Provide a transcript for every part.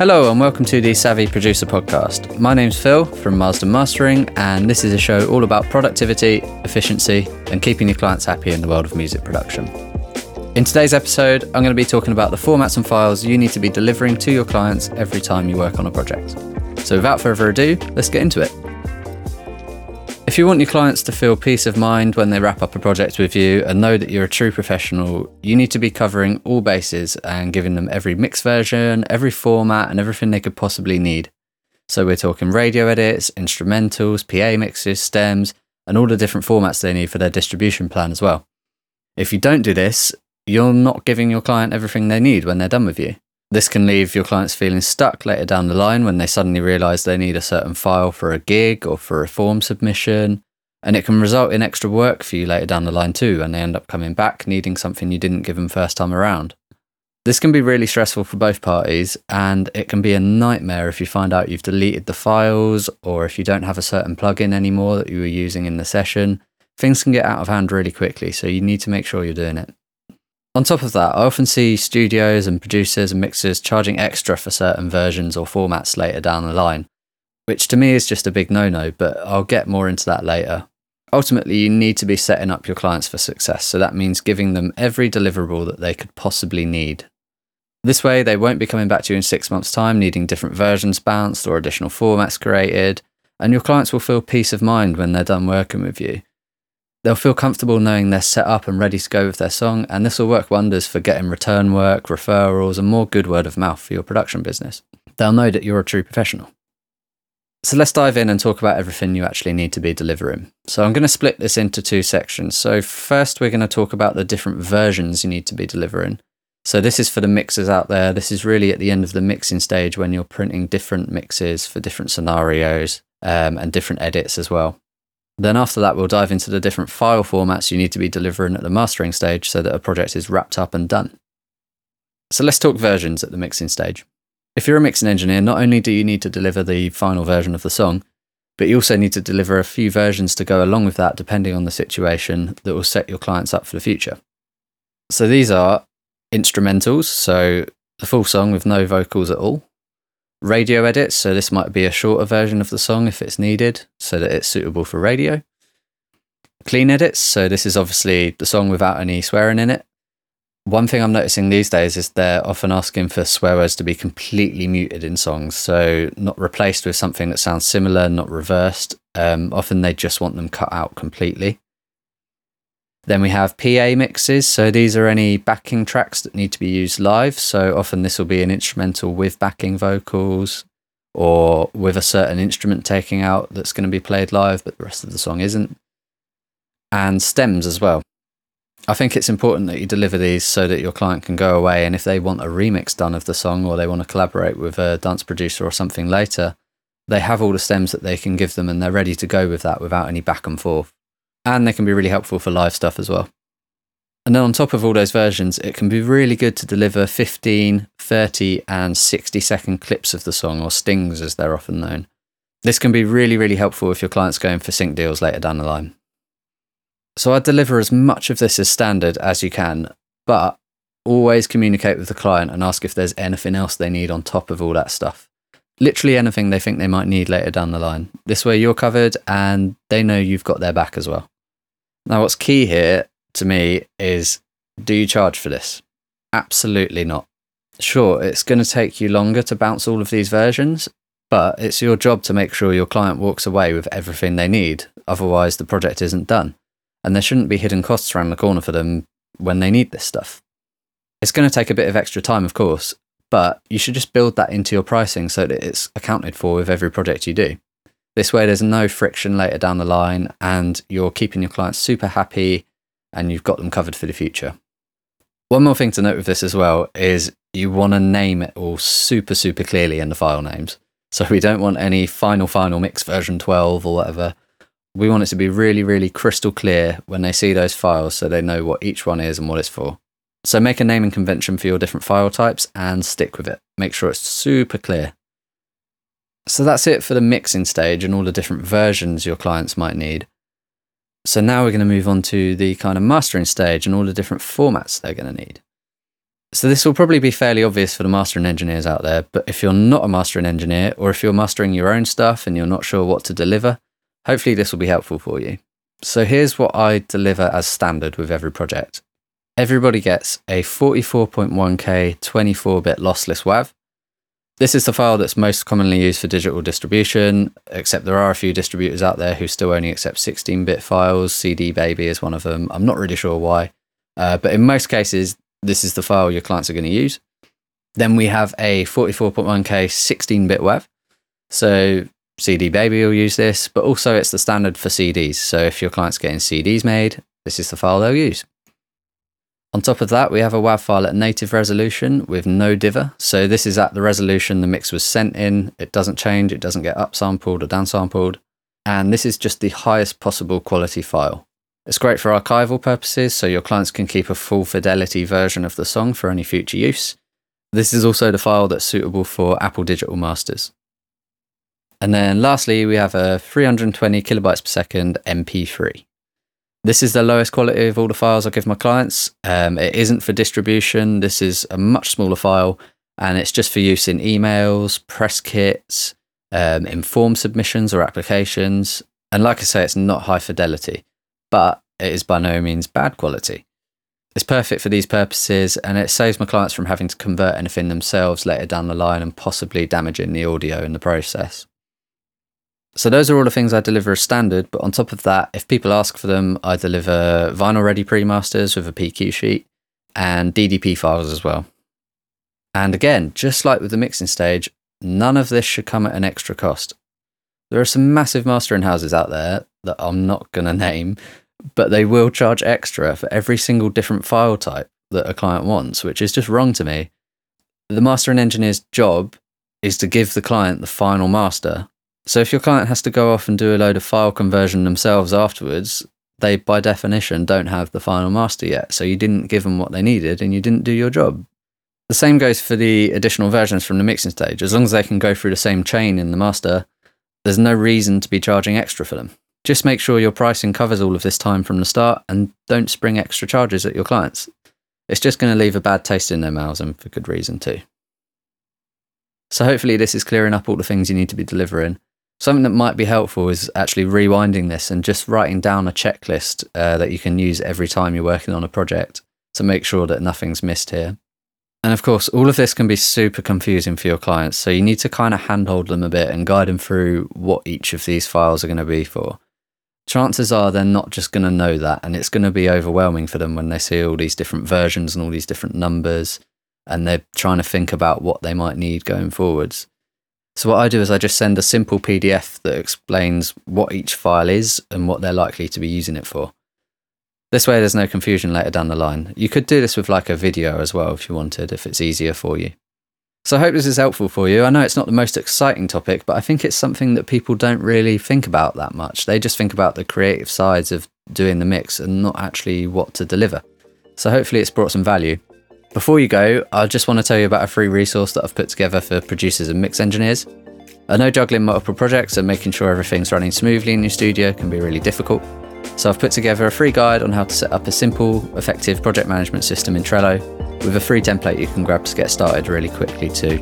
Hello, and welcome to the Savvy Producer Podcast. My name's Phil from Marsden Mastering, and this is a show all about productivity, efficiency, and keeping your clients happy in the world of music production. In today's episode, I'm going to be talking about the formats and files you need to be delivering to your clients every time you work on a project. So, without further ado, let's get into it. If you want your clients to feel peace of mind when they wrap up a project with you and know that you're a true professional, you need to be covering all bases and giving them every mix version, every format, and everything they could possibly need. So we're talking radio edits, instrumentals, PA mixes, stems, and all the different formats they need for their distribution plan as well. If you don't do this, you're not giving your client everything they need when they're done with you. This can leave your clients feeling stuck later down the line when they suddenly realize they need a certain file for a gig or for a form submission. And it can result in extra work for you later down the line too, and they end up coming back needing something you didn't give them first time around. This can be really stressful for both parties, and it can be a nightmare if you find out you've deleted the files or if you don't have a certain plugin anymore that you were using in the session. Things can get out of hand really quickly, so you need to make sure you're doing it. On top of that, I often see studios and producers and mixers charging extra for certain versions or formats later down the line, which to me is just a big no no, but I'll get more into that later. Ultimately, you need to be setting up your clients for success, so that means giving them every deliverable that they could possibly need. This way, they won't be coming back to you in six months' time needing different versions bounced or additional formats created, and your clients will feel peace of mind when they're done working with you. They'll feel comfortable knowing they're set up and ready to go with their song, and this will work wonders for getting return work, referrals, and more good word of mouth for your production business. They'll know that you're a true professional. So let's dive in and talk about everything you actually need to be delivering. So I'm going to split this into two sections. So first, we're going to talk about the different versions you need to be delivering. So this is for the mixers out there. This is really at the end of the mixing stage when you're printing different mixes for different scenarios um, and different edits as well. Then after that, we'll dive into the different file formats you need to be delivering at the mastering stage so that a project is wrapped up and done. So let's talk versions at the mixing stage. If you're a mixing engineer, not only do you need to deliver the final version of the song, but you also need to deliver a few versions to go along with that, depending on the situation that will set your clients up for the future. So these are instrumentals, so the full song with no vocals at all, radio edits. So this might be a shorter version of the song if it's needed, so that it's suitable for radio. Clean edits. So this is obviously the song without any swearing in it. One thing I'm noticing these days is they're often asking for swear words to be completely muted in songs, so not replaced with something that sounds similar, not reversed. Um, often they just want them cut out completely. Then we have PA mixes. So these are any backing tracks that need to be used live. So often this will be an instrumental with backing vocals or with a certain instrument taking out that's going to be played live, but the rest of the song isn't. And stems as well. I think it's important that you deliver these so that your client can go away and if they want a remix done of the song or they want to collaborate with a dance producer or something later, they have all the stems that they can give them and they're ready to go with that without any back and forth and they can be really helpful for live stuff as well. And then on top of all those versions, it can be really good to deliver 15, 30, and 60 second clips of the song, or stings as they're often known. This can be really, really helpful if your client's going for sync deals later down the line. So I'd deliver as much of this as standard as you can, but always communicate with the client and ask if there's anything else they need on top of all that stuff literally anything they think they might need later down the line. This way you're covered and they know you've got their back as well. Now, what's key here to me is do you charge for this? Absolutely not. Sure, it's going to take you longer to bounce all of these versions, but it's your job to make sure your client walks away with everything they need. Otherwise, the project isn't done. And there shouldn't be hidden costs around the corner for them when they need this stuff. It's going to take a bit of extra time, of course, but you should just build that into your pricing so that it's accounted for with every project you do. This way, there's no friction later down the line, and you're keeping your clients super happy and you've got them covered for the future. One more thing to note with this as well is you want to name it all super, super clearly in the file names. So we don't want any final, final mix version 12 or whatever. We want it to be really, really crystal clear when they see those files so they know what each one is and what it's for. So make a naming convention for your different file types and stick with it. Make sure it's super clear. So that's it for the mixing stage and all the different versions your clients might need. So now we're going to move on to the kind of mastering stage and all the different formats they're going to need. So this will probably be fairly obvious for the mastering engineers out there, but if you're not a mastering engineer or if you're mastering your own stuff and you're not sure what to deliver, hopefully this will be helpful for you. So here's what I deliver as standard with every project. Everybody gets a 44.1K 24-bit lossless WAV. This is the file that's most commonly used for digital distribution, except there are a few distributors out there who still only accept 16-bit files. CD Baby is one of them. I'm not really sure why. Uh, but in most cases, this is the file your clients are going to use. Then we have a 44.1K 16-bit WAV. So CD Baby will use this, but also it's the standard for CDs. So if your client's getting CDs made, this is the file they'll use. On top of that, we have a WAV file at native resolution with no dither. So this is at the resolution the mix was sent in. It doesn't change, it doesn't get upsampled or downsampled. And this is just the highest possible quality file. It's great for archival purposes, so your clients can keep a full fidelity version of the song for any future use. This is also the file that's suitable for Apple Digital Masters. And then lastly, we have a 320 kilobytes per second MP3. This is the lowest quality of all the files I give my clients. Um, it isn't for distribution. This is a much smaller file and it's just for use in emails, press kits, um, in form submissions or applications. And like I say, it's not high fidelity, but it is by no means bad quality. It's perfect for these purposes and it saves my clients from having to convert anything themselves later down the line and possibly damaging the audio in the process. So those are all the things I deliver as standard, but on top of that, if people ask for them, I deliver vinyl ready pre-masters with a PQ sheet and DDP files as well. And again, just like with the mixing stage, none of this should come at an extra cost. There are some massive mastering houses out there that I'm not going to name, but they will charge extra for every single different file type that a client wants, which is just wrong to me. The mastering engineer's job is to give the client the final master so if your client has to go off and do a load of file conversion themselves afterwards, they by definition don't have the final master yet. So you didn't give them what they needed and you didn't do your job. The same goes for the additional versions from the mixing stage. As long as they can go through the same chain in the master, there's no reason to be charging extra for them. Just make sure your pricing covers all of this time from the start and don't spring extra charges at your clients. It's just going to leave a bad taste in their mouths and for good reason too. So hopefully this is clearing up all the things you need to be delivering Something that might be helpful is actually rewinding this and just writing down a checklist uh, that you can use every time you're working on a project to make sure that nothing's missed here. And of course, all of this can be super confusing for your clients. So you need to kind of handhold them a bit and guide them through what each of these files are going to be for. Chances are they're not just going to know that, and it's going to be overwhelming for them when they see all these different versions and all these different numbers, and they're trying to think about what they might need going forwards. So what I do is I just send a simple PDF that explains what each file is and what they're likely to be using it for. This way there's no confusion later down the line. You could do this with like a video as well if you wanted, if it's easier for you. So I hope this is helpful for you. I know it's not the most exciting topic, but I think it's something that people don't really think about that much. They just think about the creative sides of doing the mix and not actually what to deliver. So hopefully it's brought some value. Before you go, I just want to tell you about a free resource that I've put together for producers and mix engineers. I know juggling multiple projects and making sure everything's running smoothly in your studio can be really difficult. So I've put together a free guide on how to set up a simple, effective project management system in Trello with a free template you can grab to get started really quickly too.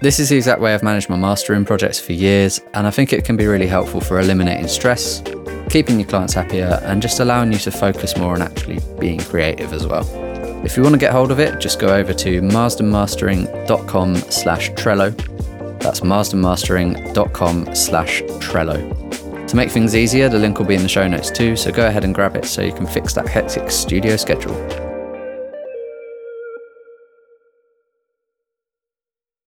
This is the exact way I've managed my mastering projects for years, and I think it can be really helpful for eliminating stress, keeping your clients happier, and just allowing you to focus more on actually being creative as well. If you want to get hold of it, just go over to marsdenmastering.com slash Trello. That's marsdenmastering.com slash Trello. To make things easier, the link will be in the show notes too, so go ahead and grab it so you can fix that hectic studio schedule.